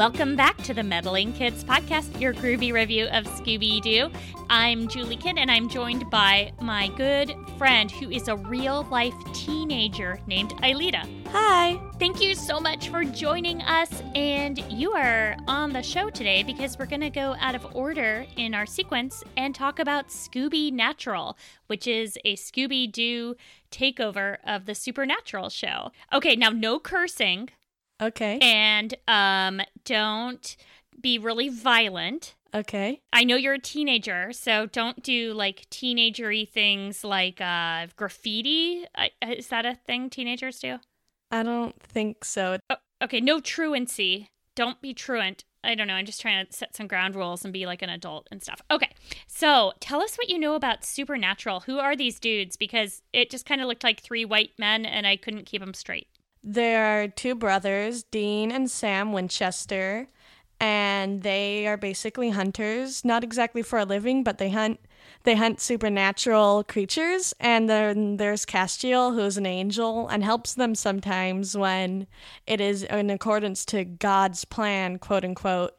Welcome back to the Meddling Kids Podcast, your groovy review of Scooby Doo. I'm Julie Kidd, and I'm joined by my good friend who is a real life teenager named Aelita. Hi. Thank you so much for joining us. And you are on the show today because we're going to go out of order in our sequence and talk about Scooby Natural, which is a Scooby Doo takeover of the Supernatural show. Okay, now no cursing. Okay. And um don't be really violent. Okay. I know you're a teenager, so don't do like teenagery things like uh graffiti. I, is that a thing teenagers do? I don't think so. Oh, okay, no truancy. Don't be truant. I don't know. I'm just trying to set some ground rules and be like an adult and stuff. Okay. So tell us what you know about Supernatural. Who are these dudes? Because it just kind of looked like three white men and I couldn't keep them straight. There are two brothers, Dean and Sam Winchester, and they are basically hunters, not exactly for a living, but they hunt they hunt supernatural creatures and then there's Castiel who's an angel and helps them sometimes when it is in accordance to God's plan, quote unquote,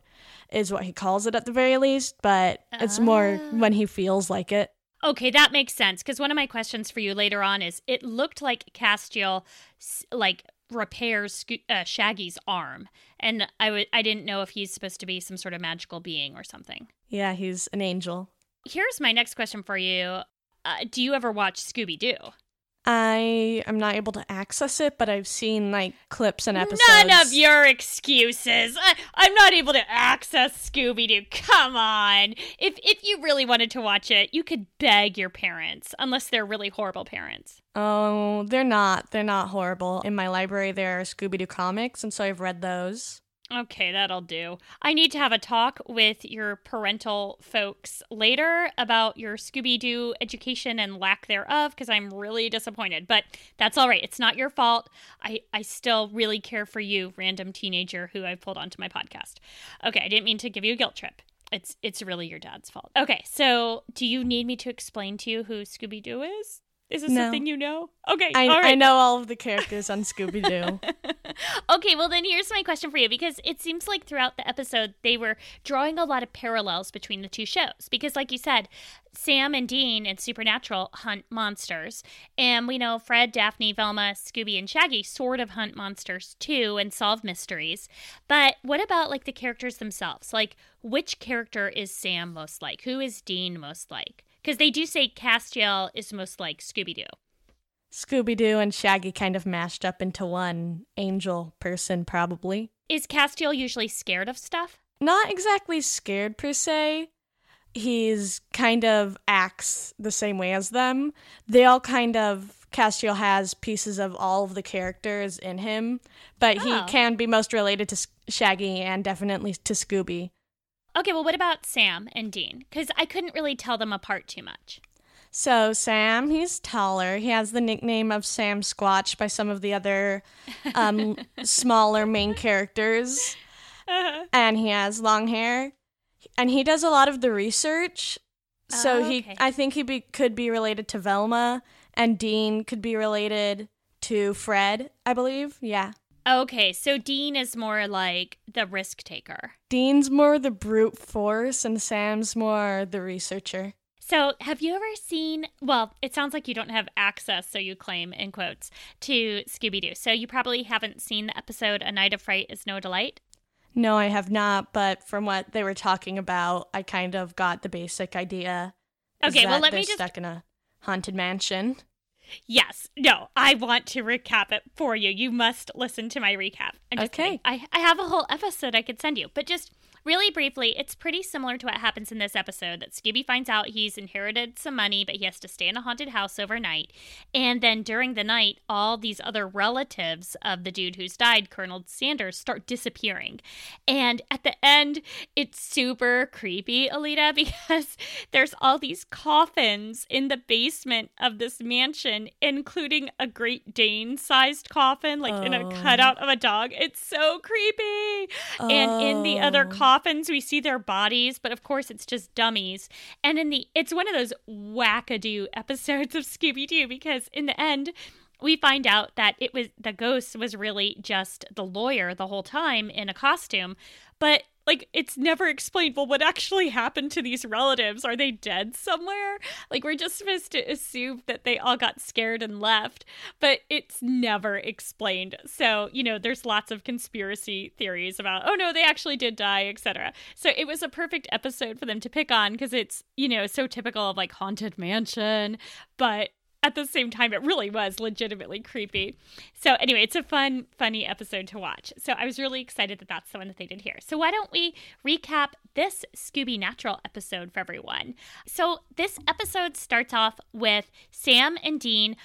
is what he calls it at the very least, but it's more ah. when he feels like it. Okay, that makes sense. Because one of my questions for you later on is it looked like Castiel, like, repairs uh, Shaggy's arm. And I w- I didn't know if he's supposed to be some sort of magical being or something. Yeah, he's an angel. Here's my next question for you uh, Do you ever watch Scooby Doo? I am not able to access it, but I've seen like clips and episodes. None of your excuses. I, I'm not able to access Scooby Doo. Come on. If if you really wanted to watch it, you could beg your parents, unless they're really horrible parents. Oh, they're not. They're not horrible. In my library, there are Scooby Doo comics, and so I've read those. Okay, that'll do. I need to have a talk with your parental folks later about your Scooby Doo education and lack thereof because I'm really disappointed. But that's all right. It's not your fault. I, I still really care for you, random teenager who I've pulled onto my podcast. Okay, I didn't mean to give you a guilt trip. It's it's really your dad's fault. Okay, so do you need me to explain to you who Scooby Doo is? Is this No. something you know? Okay, I, all right. I know all of the characters on Scooby Doo. okay, well, then here's my question for you because it seems like throughout the episode they were drawing a lot of parallels between the two shows. Because, like you said, Sam and Dean in Supernatural hunt monsters. And we know Fred, Daphne, Velma, Scooby, and Shaggy sort of hunt monsters too and solve mysteries. But what about like the characters themselves? Like, which character is Sam most like? Who is Dean most like? Because they do say Castiel is most like Scooby Doo. Scooby Doo and Shaggy kind of mashed up into one angel person, probably. Is Castiel usually scared of stuff? Not exactly scared per se. He's kind of acts the same way as them. They all kind of Castiel has pieces of all of the characters in him, but Oh. he can be most related to Shaggy and definitely to Scooby. Okay, well, what about Sam and Dean? Because I couldn't really tell them apart too much. So Sam, he's taller. He has the nickname of Sam Squatch by some of the other um, smaller main characters, and he has long hair, and he does a lot of the research. So Oh, he. I think he be, could be related to Velma, and Dean could be related to Fred. I believe, yeah. Okay, so Dean is more like the risk taker. Dean's more the brute force, and Sam's more the researcher. So, have you ever seen? Well, it sounds like you don't have access, so you claim in quotes to Scooby Doo. So you probably haven't seen the episode "A Night of Fright is No Delight." No, I have not, but from what they were talking about, I kind of got the basic idea. Okay, well, let they're me just- stuck in a haunted mansion. Yes, no, I want to recap it for you. You must listen to my recap. I'm just Okay. kidding. I I have a whole episode I could send you, but just really briefly, it's pretty similar to what happens in this episode. That Scooby finds out he's inherited some money, but he has to stay in a haunted house overnight, and then during the night, all these other relatives of the dude who's died, Colonel Sanders, start disappearing, and at the end, it's super creepy, Alita, because there's all these coffins in the basement of this mansion, including a Great Dane sized coffin, like in a Oh. cutout of a dog. It's so creepy. And in the other Oh. Coffins, we see their bodies, but of course, it's just dummies. And in the, it's one of those wackadoo episodes of Scooby Doo because in the end, we find out that it was the ghost was really just the lawyer the whole time in a costume but like it's never explained well what actually happened to these relatives? Are they dead somewhere? Like we're just supposed to assume that they all got scared and left but it's never explained. So you know there's lots of conspiracy theories about oh no they actually did die etc so it was a perfect episode for them to pick on because it's you know so typical of like haunted mansion but at the same time, it really was legitimately creepy. So, anyway, it's a fun, funny episode to watch. So, I was really excited that that's the one that they did here. So, why don't we recap this Scooby Natural episode for everyone? So, this episode starts off with Sam and Dean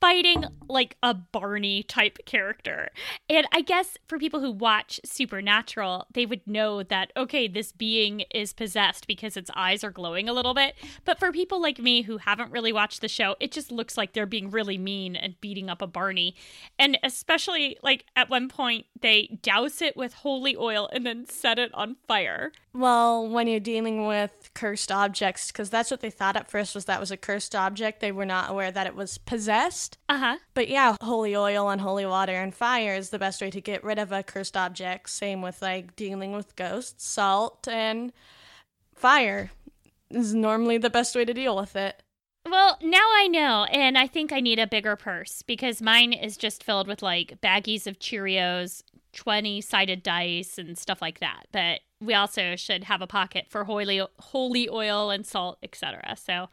fighting like a Barney type character. And I guess for people who watch Supernatural, they would know that, okay, this being is possessed because its eyes are glowing a little bit. But for people like me who haven't really watched the show, it just looks like they're being really mean and beating up a Barney. And especially like at one point, they douse it with holy oil and then set it on fire. Well, when you're dealing with cursed objects, because that's what they thought at first was that was a cursed object, they were not aware that it was possessed. Uh huh. But yeah, holy oil and holy water and fire is the best way to get rid of a cursed object. Same with like dealing with ghosts, salt and fire is normally the best way to deal with it. Well, now I know, and I think I need a bigger purse because mine is just filled with like baggies of Cheerios, 20 sided dice, and stuff like that. But we also should have a pocket for holy holy oil and salt, etc. So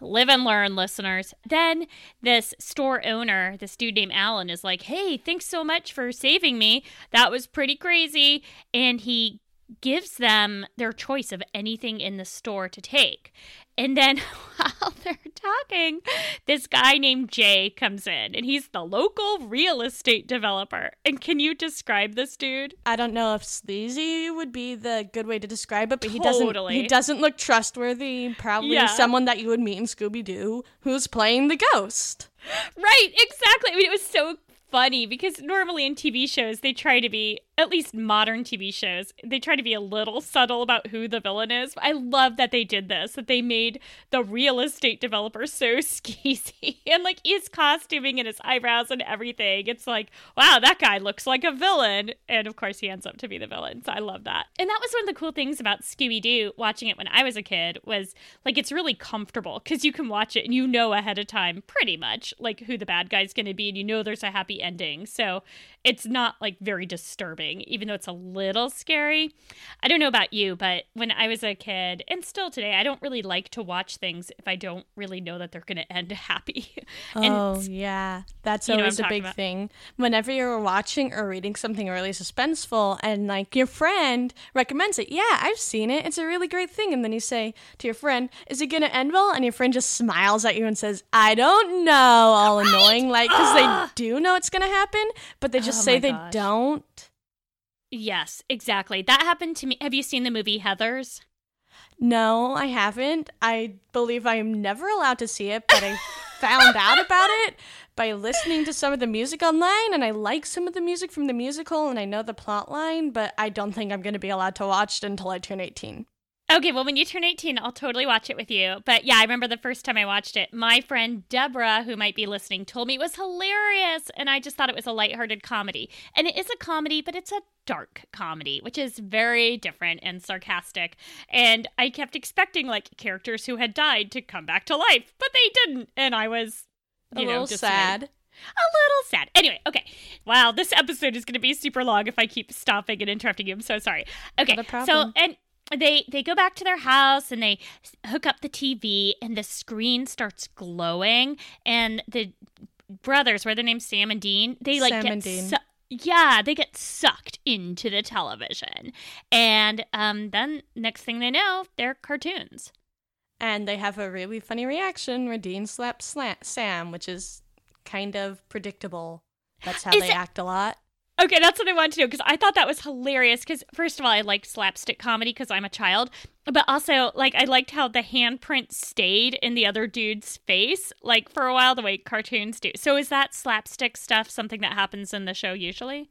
live and learn, listeners. Then this store owner, this dude named Alan, is like, "Hey, thanks so much for saving me. That was pretty crazy." And he gives them their choice of anything in the store to take. And then while they're talking, this guy named Jay comes in and he's the local real estate developer. And can you describe this dude? I don't know if sleazy would be the good way to describe it, but he doesn't he doesn't look trustworthy. Probably Yeah. someone that you would meet in Scooby Doo who's playing the ghost. Right, exactly. I mean, it was so funny because normally in TV shows, they try to be, at least modern TV shows, they try to be a little subtle about who the villain is. I love that they did this, that they made the real estate developer so skeezy and like his costuming and his eyebrows and everything. It's like, wow, that guy looks like a villain. And of course, he ends up to be the villain. So I love that. And that was one of the cool things about Scooby Doo watching it when I was a kid was like it's really comfortable because you can watch it and you know ahead of time pretty much like who the bad guy's going to be and you know there's a happy ending. So it's not like very disturbing, even though it's a little scary. I don't know about you, but when I was a kid and still today, I don't really like to watch things if I don't really know that they're going to end happy. and Oh yeah, that's You know what always a big about. thing. Whenever you're watching or reading something really suspenseful, and like your friend recommends it, yeah, I've seen it. It's a really great thing, and then you say to your friend, "Is it gonna end well?" And your friend just smiles at you and says, "I don't know," all annoying, like because they do know it's gonna happen, but they oh just Oh say they gosh. don't. Yes, exactly. That happened to me. Have you seen the movie Heathers? No, I haven't. I believe I am never allowed to see it, but I found out about it by listening to some of the music online, and I like some of the music from the musical, and I know the plot line, but I don't think I'm going to be allowed to watch it until I turn 18. Okay, well, when you turn 18, I'll totally watch it with you. But yeah, I remember the first time I watched it, my friend Deborah, who might be listening, told me it was hilarious. And I just thought it was a lighthearted comedy. And it is a comedy, but it's a dark comedy, which is very different and sarcastic. And I kept expecting like characters who had died to come back to life, but they didn't. And I was, A know, little sad. A little sad. Anyway, okay. Wow, this episode is going to be super long if I keep stopping and interrupting you. I'm so sorry. Okay, so and they they go back to their house and they hook up the TV and the screen starts glowing and the brothers, where their names Sam and Dean, they like Sam get su- yeah, they get sucked into the television, and um, then next thing they know, they're cartoons. And they have a really funny reaction where Dean slaps Sam, which is kind of predictable. That's how Is they it- act a lot. Okay, that's what I wanted to know because I thought that was hilarious. Because first of all, I like slapstick comedy because I'm a child, but also like I liked how the handprint stayed in the other dude's face, like for a while, the way cartoons do. So is that slapstick stuff something that happens in the show usually?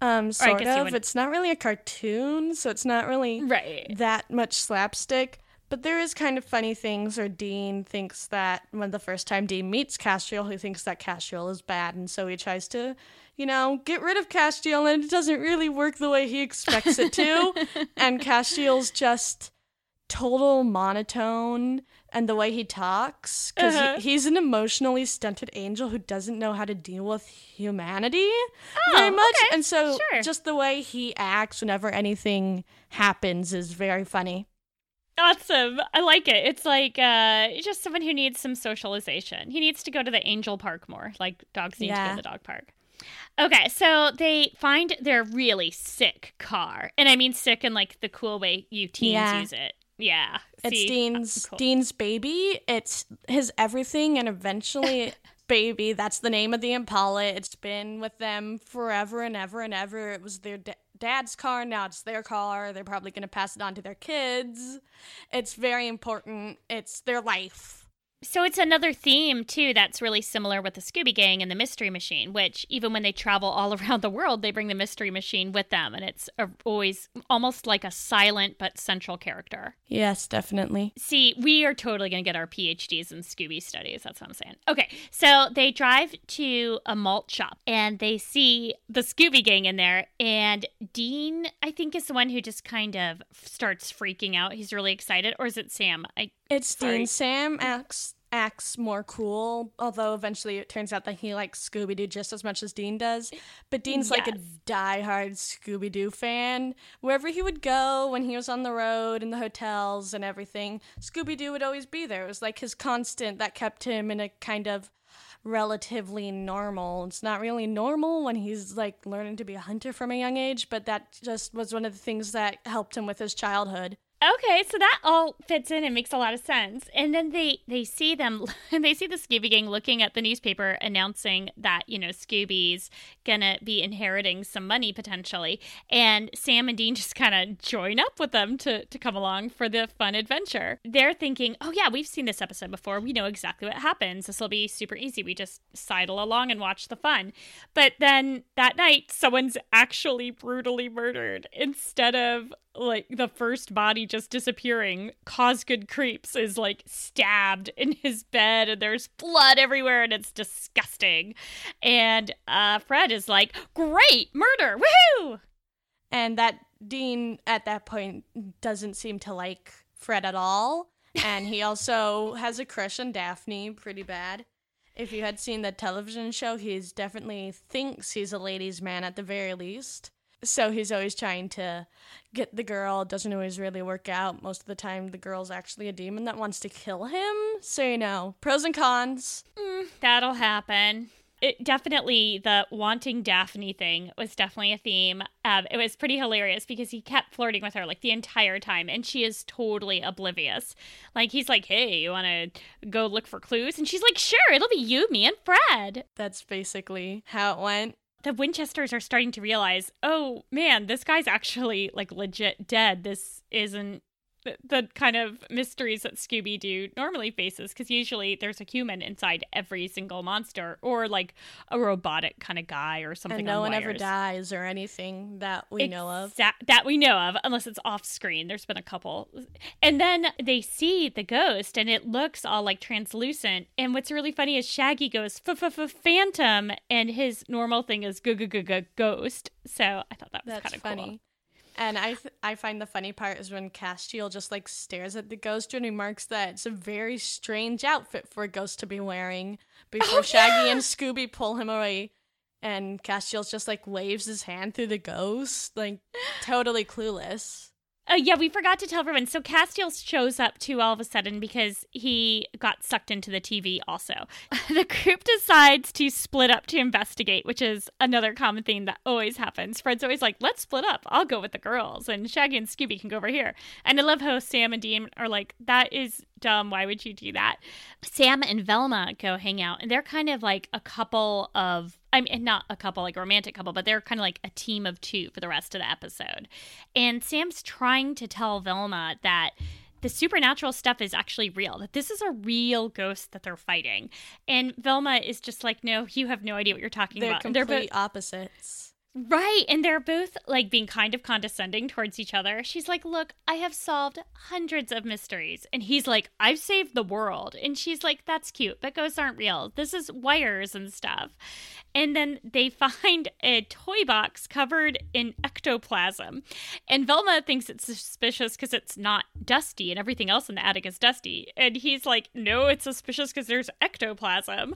Um, sort of. It's not really a cartoon, so it's not really Right. that much slapstick. But there is kind of funny things where Dean thinks that when the first time Dean meets Castiel, he thinks that Castiel is bad, and so he tries to, you know, get rid of Castiel, and it doesn't really work the way he expects it to. and Castiel's just total monotone and the way he talks because Uh-huh. he, he's an emotionally stunted angel who doesn't know how to deal with humanity Oh, very much okay. and so Sure. just the way he acts whenever anything happens is very funny Awesome. I like it. It's like uh just someone who needs some socialization. He needs to go to the angel park more, like dogs need to go to the dog park. Okay, so they find their really sick car. And I mean sick in like the cool way you teens Yeah. use it. Yeah. it's See? dean's cool. dean's baby it's his everything and eventually baby. That's the name of the impala. It's been with them forever and ever and ever. It was their da- dad's car. Now it's their car. They're probably going to pass it on to their kids. It's very important. It's their life So it's another theme too that's really similar with the Scooby Gang and the Mystery Machine, which even when they travel all around the world, they bring the Mystery Machine with them, and it's a, always almost like a silent but central character. yes definitely See, we are totally going to get our PhDs in Scooby studies. That's what I'm saying. Okay, so they drive to a malt shop and they see the Scooby Gang in there, and Dean, I think, is the one who just kind of starts freaking out. He's really excited, or is it Sam? I It's Sorry. Dean. Sam acts acts more cool, although eventually it turns out that he likes Scooby Doo just as much as Dean does. But Dean's like a Yes. diehard Scooby Doo fan. Wherever he would go when he was on the road in the hotels and everything, Scooby Doo would always be there. It was like his constant that kept him in a kind of relatively normal. It's not really normal when he's like learning to be a hunter from a young age, but that just was one of the things that helped him with his childhood. Okay, so that all fits in and makes a lot of sense. And then they they see them they see the Scooby gang looking at the newspaper announcing that, you know, Scooby's to be inheriting some money potentially. And Sam and Dean just kind of join up with them to to come along for the fun adventure. They're thinking, "Oh yeah, we've seen this episode before. We know exactly what happens. This will be super easy. We just sidle along and watch the fun." But then that night someone's actually brutally murdered instead of like the first body just disappearing Cosgood Creeps is like stabbed in his bed and there's blood everywhere and it's disgusting. And uh Fred is like, "Great, murder. Woohoo!" and that Dean at that point doesn't seem to like Fred at all, and he also has a crush on Daphne pretty bad. If you had seen the television show, he's definitely thinks he's a ladies' man at the very least. So he's always trying to get the girl. Doesn't always really work out. Most of the time, the girl's actually a demon that wants to kill him. So you know, pros and cons. Mm, that'll happen. It definitely the wanting Daphne thing was definitely a theme. Um, it was pretty hilarious because he kept flirting with her like the entire time, and she is totally oblivious. Like he's like, "Hey, you want to go look for clues?" And she's like, "Sure, it'll be you, me, and Fred." That's basically how it went. The Winchesters are starting to realize, oh man, this guy's actually like legit dead. This isn't the, kind of mysteries that Scooby Doo normally faces because usually there's a human inside every single monster or like a robotic kind of guy or something. And no on one ever dies or anything that we know of. Exa- that we know of, unless it's off screen. There's been a couple. And then they see the ghost and it looks all like translucent. And what's really funny is Shaggy goes, phantom, and his normal thing is ghost. So I thought that was kind of funny. cool. And I th- I find the funny part is when Castiel just like stares at the ghost and remarks that it's a very strange outfit for a ghost to be wearing before Oh, Shaggy yeah! and Scooby pull him away. And Castiel's just like waves his hand through the ghost, like totally clueless. Oh yeah, we forgot to tell everyone. So Castiel shows up too all of a sudden because he got sucked into the TV. Also, the group decides to split up to investigate, which is another common theme that always happens. Fred's always like, "Let's split up. I'll go with the girls, and Shaggy and Scooby can go over here." And I love how Sam and Dean are like, "That is dumb. Why would you do that?" Sam and Velma go hang out, and they're kind of like a couple of. I mean, not a couple, like a romantic couple, but they're kind of like a team of two for the rest of the episode. And Sam's trying to tell Velma that the supernatural stuff is actually real, that this is a real ghost that they're fighting. And Velma is just like, no, you have no idea what you're talking They're about. And they're complete both, opposites. Right. And they're both like being kind of condescending towards each other. She's like, Look, I have solved hundreds of mysteries. And he's like, I've saved the world. And she's like, That's cute, but ghosts aren't real. This is wires and stuff. And then they find a toy box covered in ectoplasm. And Velma thinks it's suspicious because it's not dusty and everything else in the attic is dusty. And he's like, No, it's suspicious because there's ectoplasm.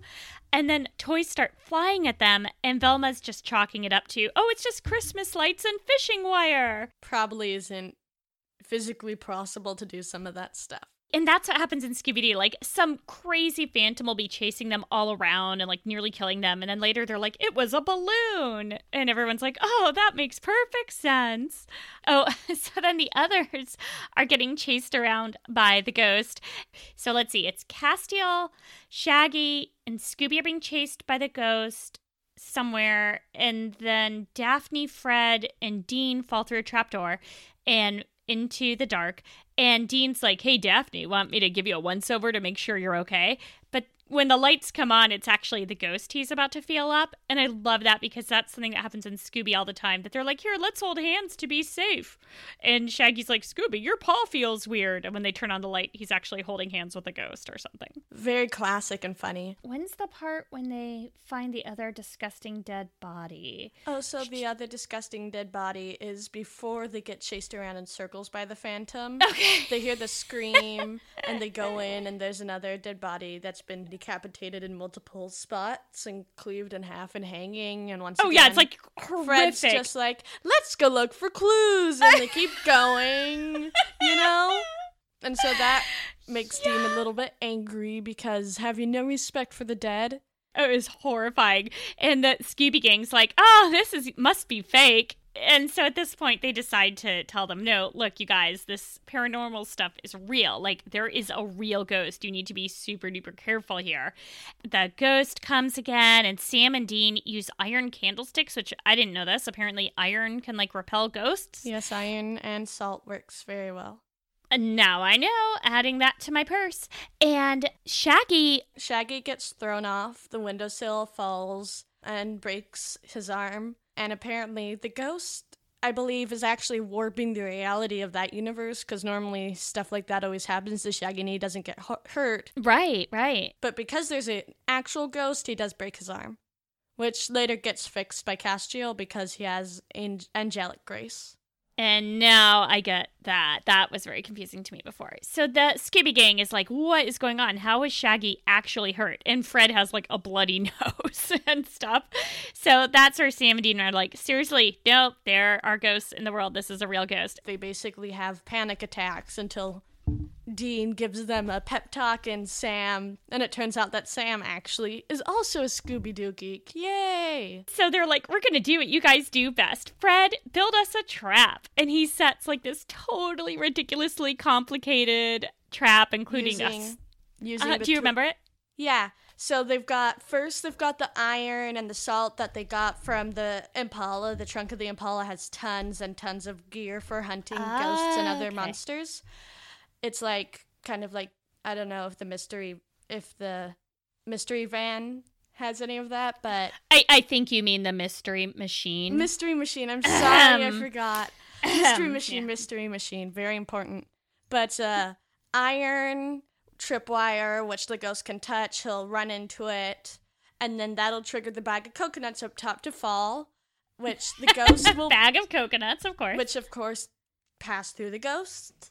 And then toys start flying at them, and Velma's just chalking it up to, oh, it's just Christmas lights and fishing wire. Probably isn't physically possible to do some of that stuff. And that's what happens in Scooby Doo. Like, some crazy phantom will be chasing them all around and, like, nearly killing them. And then later they're like, it was a balloon. And everyone's like, oh, that makes perfect sense. Oh, so then the others are getting chased around by the ghost. So let's see. It's Castiel, Shaggy, and Scooby are being chased by the ghost somewhere. And then Daphne, Fred, and Dean fall through a trapdoor. And into the dark. And Dean's like, Hey, Daphne, want me to give you a once over to make sure you're okay? But when the lights come on, it's actually the ghost he's about to feel up. And I love that because that's something that happens in Scooby all the time that they're like, here, let's hold hands to be safe. And Shaggy's like, Scooby, your paw feels weird. And when they turn on the light, he's actually holding hands with a ghost or something. Very classic and funny. When's the part when they find the other disgusting dead body? Oh, so the other disgusting dead body is before they get chased around in circles by the phantom. Okay. They hear the scream and they go in, and there's another dead body that's been decapitated in multiple spots and cleaved in half and hanging. And once Oh, again, yeah, it's like Fred's just like, let's go look for clues, and they keep going, you know? And so that makes Dean a little bit angry because have you no respect for the dead? Oh, it was horrifying. And the Scooby Gang's like, oh, this is must be fake. And so at this point, they decide to tell them, no, look, you guys, this paranormal stuff is real. Like, there is a real ghost. You need to be super duper careful here. The ghost comes again, and Sam and Dean use iron candlesticks, which I didn't know this. Apparently, iron can, like, repel ghosts. Yes, iron and salt works very well. And now I know, adding that to my purse. And Shaggy Shaggy gets thrown off, the windowsill falls and breaks his arm. And apparently, the ghost, I believe, is actually warping the reality of that universe because normally stuff like that always happens The Shaggy doesn't get hurt. Right, right. But because there's an actual ghost, he does break his arm, which later gets fixed by Castiel because he has an- angelic grace. And now I get that. That was very confusing to me before. So the Scooby Gang is like, what is going on? How is Shaggy actually hurt? And Fred has like a bloody nose and stuff. So that's where Sam and Dean are like, seriously, nope, there are ghosts in the world. This is a real ghost. They basically have panic attacks until Dean gives them a pep talk and Sam, and it turns out that Sam actually is also a Scooby Doo geek. Yay! So they're like, we're to do what you guys do best. Fred, build us a trap. And he sets like this totally ridiculously complicated trap, including Using- us. Using Uh, do you tw- remember it? Yeah. So they've got first they've got the iron and the salt that they got from the Impala. The trunk of the Impala has tons and tons of gear for hunting ghosts and other Okay. monsters. It's like kind of like I don't know if the mystery if the mystery van has any of that, but I, I think you mean the mystery machine. mystery machine. I'm sorry, I forgot. Mystery machine, yeah. mystery machine, very important. But uh iron tripwire, which the ghost can touch, he'll run into it, and then that'll trigger the bag of coconuts up top to fall, which the ghost will Bag of coconuts, of course. which of course pass through the ghost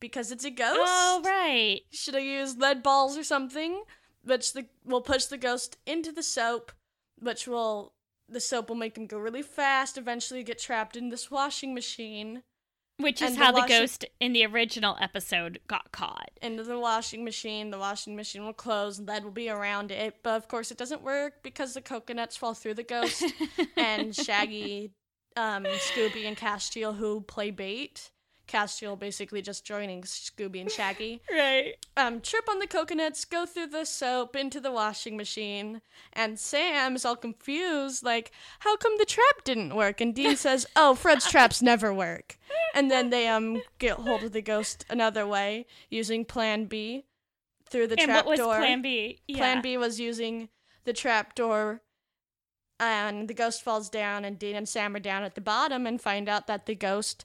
because it's a ghost. oh, right. Should I use lead balls or something, which the will push the ghost into the soap, which will the soap will make him go really fast, eventually get trapped in this washing machine. Which is And the how the washing- ghost in the original episode got caught. into the washing machine. The washing machine will close, and lead will be around it. But of course, it doesn't work because the coconuts fall through the ghost. and Shaggy, um, Scooby, and Castiel, who play bait. Castiel basically just joining Scooby and Shaggy. right. Um, trip on the coconuts, go through the soap into the washing machine, and Sam's all confused, like, "How come the trap didn't work?" And Dean says, "Oh, Fred's traps never work." And then they um get hold of the ghost another way using Plan B through the And trap what was door. Plan B? Yeah. Plan B was using the trap door and the ghost falls down, and Dean and Sam are down at the bottom and find out that the ghost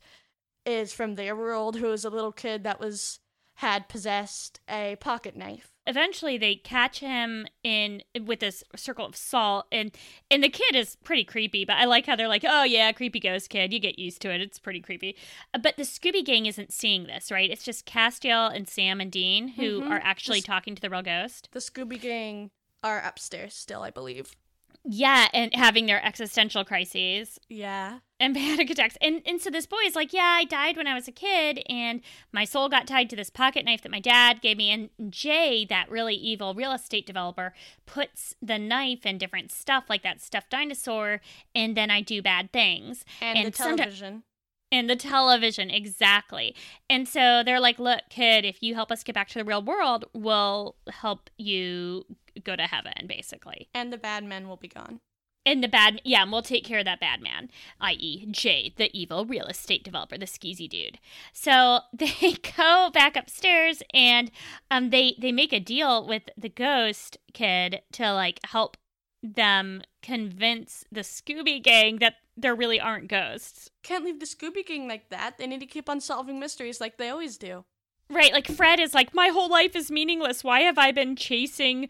is from their world, who is a little kid that was had possessed a pocket knife. Eventually, they catch him in with this circle of salt, and and the kid is pretty creepy. But I like how they're like, "Oh yeah, creepy ghost kid. You get used to it. It's pretty creepy." Uh, But the Scooby Gang isn't seeing this, right? It's just Castiel and Sam and Dean who Mhm. are actually This- talking to the real ghost. The Scooby Gang are upstairs still, I believe. Yeah, and having their existential crises. Yeah. And panic attacks. And and so this boy is like, yeah, I died when I was a kid, and my soul got tied to this pocket knife that my dad gave me. And Jay, that really evil real estate developer, puts the knife in different stuff, like that stuffed dinosaur, and then I do bad things. And, And the television. And the television, exactly. And so they're like, look, kid, if you help us get back to the real world, we'll help you go to heaven, basically. and the bad men will be gone. And the bad, yeah, and we'll take care of that bad man, i.e., Jay, the evil real estate developer, the skeezy dude. So they go back upstairs and um, they they make a deal with the ghost kid to like help them convince the Scooby Gang that there really aren't ghosts. Can't leave the Scooby Gang like that. They need to keep on solving mysteries like they always do. Right, like Fred is like, my whole life is meaningless. Why have I been chasing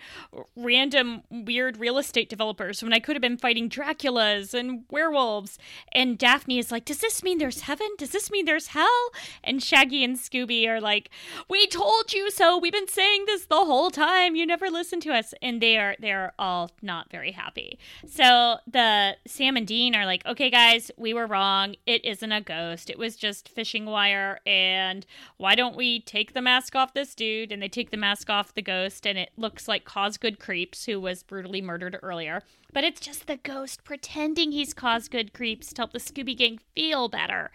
random weird real estate developers when I could have been fighting Draculas and werewolves? And Daphne is like, does this mean there's heaven? Does this mean there's hell? And Shaggy and Scooby are like, we told you so. We've been saying this the whole time. You never listened to us. And they are they are all not very happy. So the Sam and Dean are like, okay, guys, we were wrong. It isn't a ghost. It was just fishing wire. And why don't we take the mask off this dude? And they take the mask off the ghost, and it looks like Cosgood Creeps, who was brutally murdered earlier. But it's just the ghost pretending he's Cosgood Creeps to help the Scooby Gang feel better.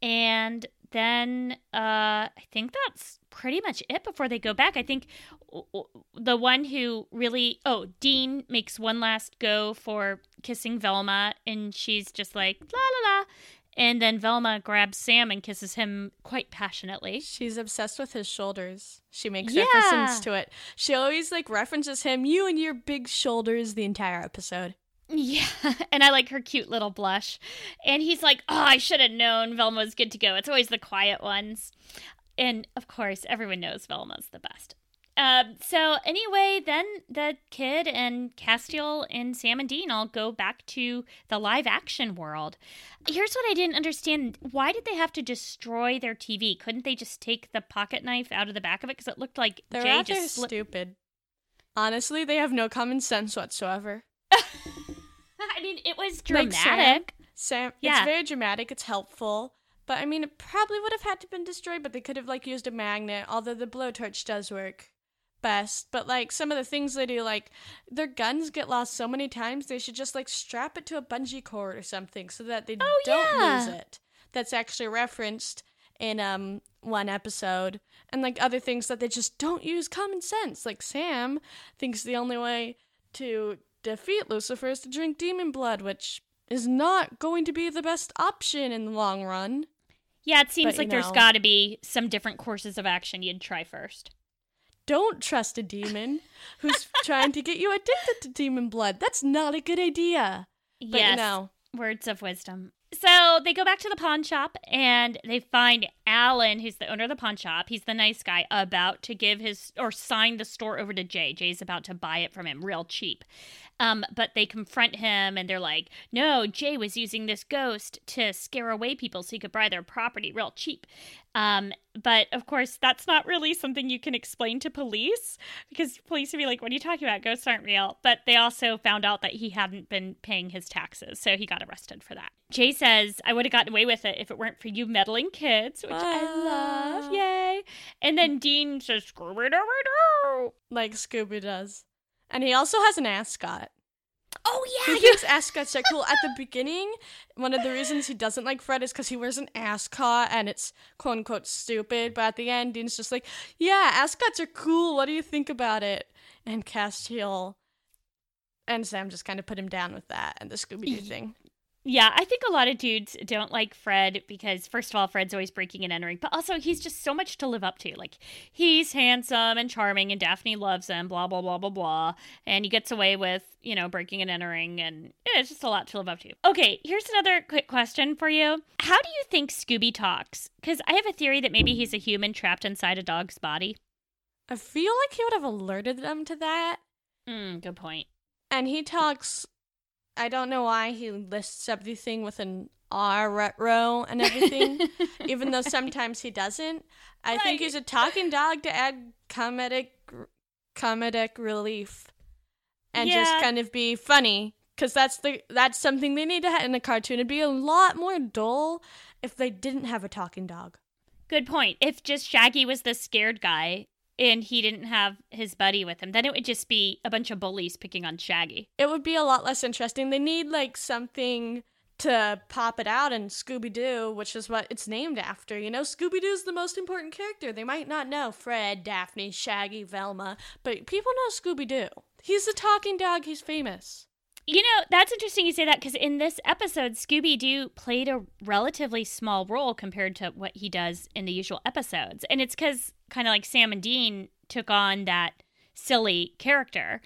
And then uh, I think that's pretty much it before they go back. I think the one who really oh Dean makes one last go for kissing Velma, and she's just like la la la, and then Velma grabs Sam and kisses him quite passionately. She's obsessed with his shoulders. She makes Yeah. references to it. She always like references him, you and your big shoulders the entire episode. Yeah, and I like her cute little blush. And he's like, "Oh, I should have known Velma's good to go. It's always the quiet ones." And of course, everyone knows Velma's the best. Um, so anyway, then the kid and Castiel and Sam and Dean all go back to the live action world. Here's what I didn't understand: Why did they have to destroy their TV? Couldn't they just take the pocket knife out of the back of it? Because it looked like They're Jay just slipped. stupid. Honestly, they have no common sense whatsoever. I mean, it was Like Sam. dramatic. Sam, Yeah. it's very dramatic. It's helpful, but I mean, it probably would have had to been destroyed. But they could have like used a magnet. Although the blowtorch does work best, but like some of the things they do, like their guns get lost so many times, they should just like strap it to a bungee cord or something so that they Oh, don't lose it. That's actually referenced in um one episode, and like other things that they just don't use common sense. Like Sam thinks the only way to defeat Lucifer is to drink demon blood, which is not going to be the best option in the long run. Yeah, it seems But, like you there's know. got to be some different courses of action you'd try first. Don't trust a demon who's trying to get you addicted to demon blood. That's not a good idea. But yes, you know, words of wisdom. So they go back to the pawn shop and they find Alan, who's the owner of the pawn shop. He's the nice guy, about to give his or sign the store over to Jay. Jay's about to buy it from him real cheap. Um, but they confront him and they're like, no, Jay was using this ghost to scare away people so he could buy their property real cheap. Um, but of course, that's not really something you can explain to police because police would be like, what are you talking about? Ghosts aren't real. But they also found out that he hadn't been paying his taxes, so he got arrested for that. Jay says, I would have gotten away with it if it weren't for you meddling kids, which I Ah. love. Yay. And then Dean says, Scooby Doo. like Scooby does. And he also has an ascot. Oh, yeah, He thinks ascots are cool. At the beginning, one of the reasons he doesn't like Fred is because he wears an ascot and it's quote unquote stupid. But at the end, Dean's just like, yeah, ascots are cool. What do you think about it? And Castiel and Sam just kind of put him down with that and the Scooby Doo thing. Yeah, I think a lot of dudes don't like Fred because, first of all, Fred's always breaking and entering, but also he's just so much to live up to. Like, he's handsome and charming, and Daphne loves him, blah, blah, blah, blah, blah. And he gets away with, you know, breaking and entering, and yeah, it's just a lot to live up to. Okay, here's another quick question for you How do you think Scooby talks? Because I have a theory that maybe he's a human trapped inside a dog's body. I feel like he would have alerted them to that. Mm, good point. And he talks I don't know why he lists everything with an R retro and everything, even though sometimes he doesn't. I Right. think he's a talking dog to add comedic comedic relief and Yeah. just kind of be funny because that's the that's something they need to have in a cartoon. It'd be a lot more dull if they didn't have a talking dog. Good point. If just Shaggy was the scared guy and he didn't have his buddy with him, then it would just be a bunch of bullies picking on Shaggy. It would be a lot less interesting. They need like something to pop it out and Scooby Doo, which is what it's named after. You know, Scooby Doo's the most important character. They might not know Fred, Daphne, Shaggy, Velma, but people know Scooby Doo. He's the talking dog, he's famous. You know, that's interesting you say that because in this episode, Scooby Doo played a relatively small role compared to what he does in the usual episodes. And it's because kind of like Sam and Dean took on that silly character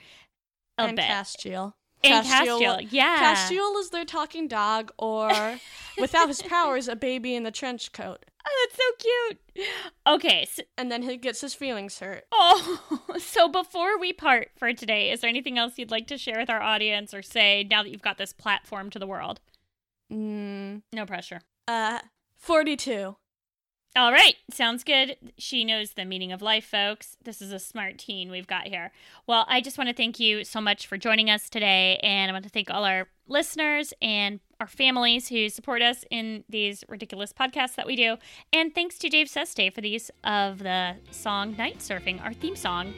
a and bit. Castiel. and Castiel, yeah. Castiel is their talking dog, or without his powers, a baby in the trench coat. Oh, that's so cute. Okay, so, And then he gets his feelings hurt. oh, so before we part for today, is there anything else you'd like to share with our audience or say now that you've got this platform to the world? Mm, No pressure. uh, 42. All right, sounds good. She knows the meaning of life, folks. This is a smart teen we've got here. Well, I just want to thank you so much for joining us today, and I want to thank all our listeners and our families who support us in these ridiculous podcasts that we do. And thanks to Dave Seste for the use of the song Night Surfing, our theme song.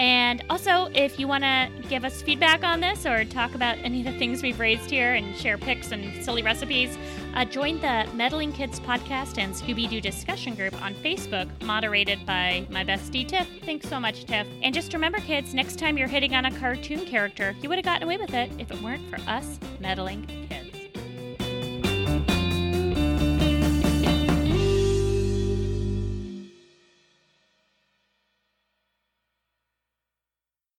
And also, if you want to give us feedback on this or talk about any of the things we've raised here and share pics and silly recipes, uh, join the Meddling Kids podcast and Scooby Doo discussion group on Facebook, moderated by my bestie Tiff. Thanks so much, Tiff. And just remember, kids, next time you're hitting on a cartoon character, you would have gotten away with it if it weren't for us meddling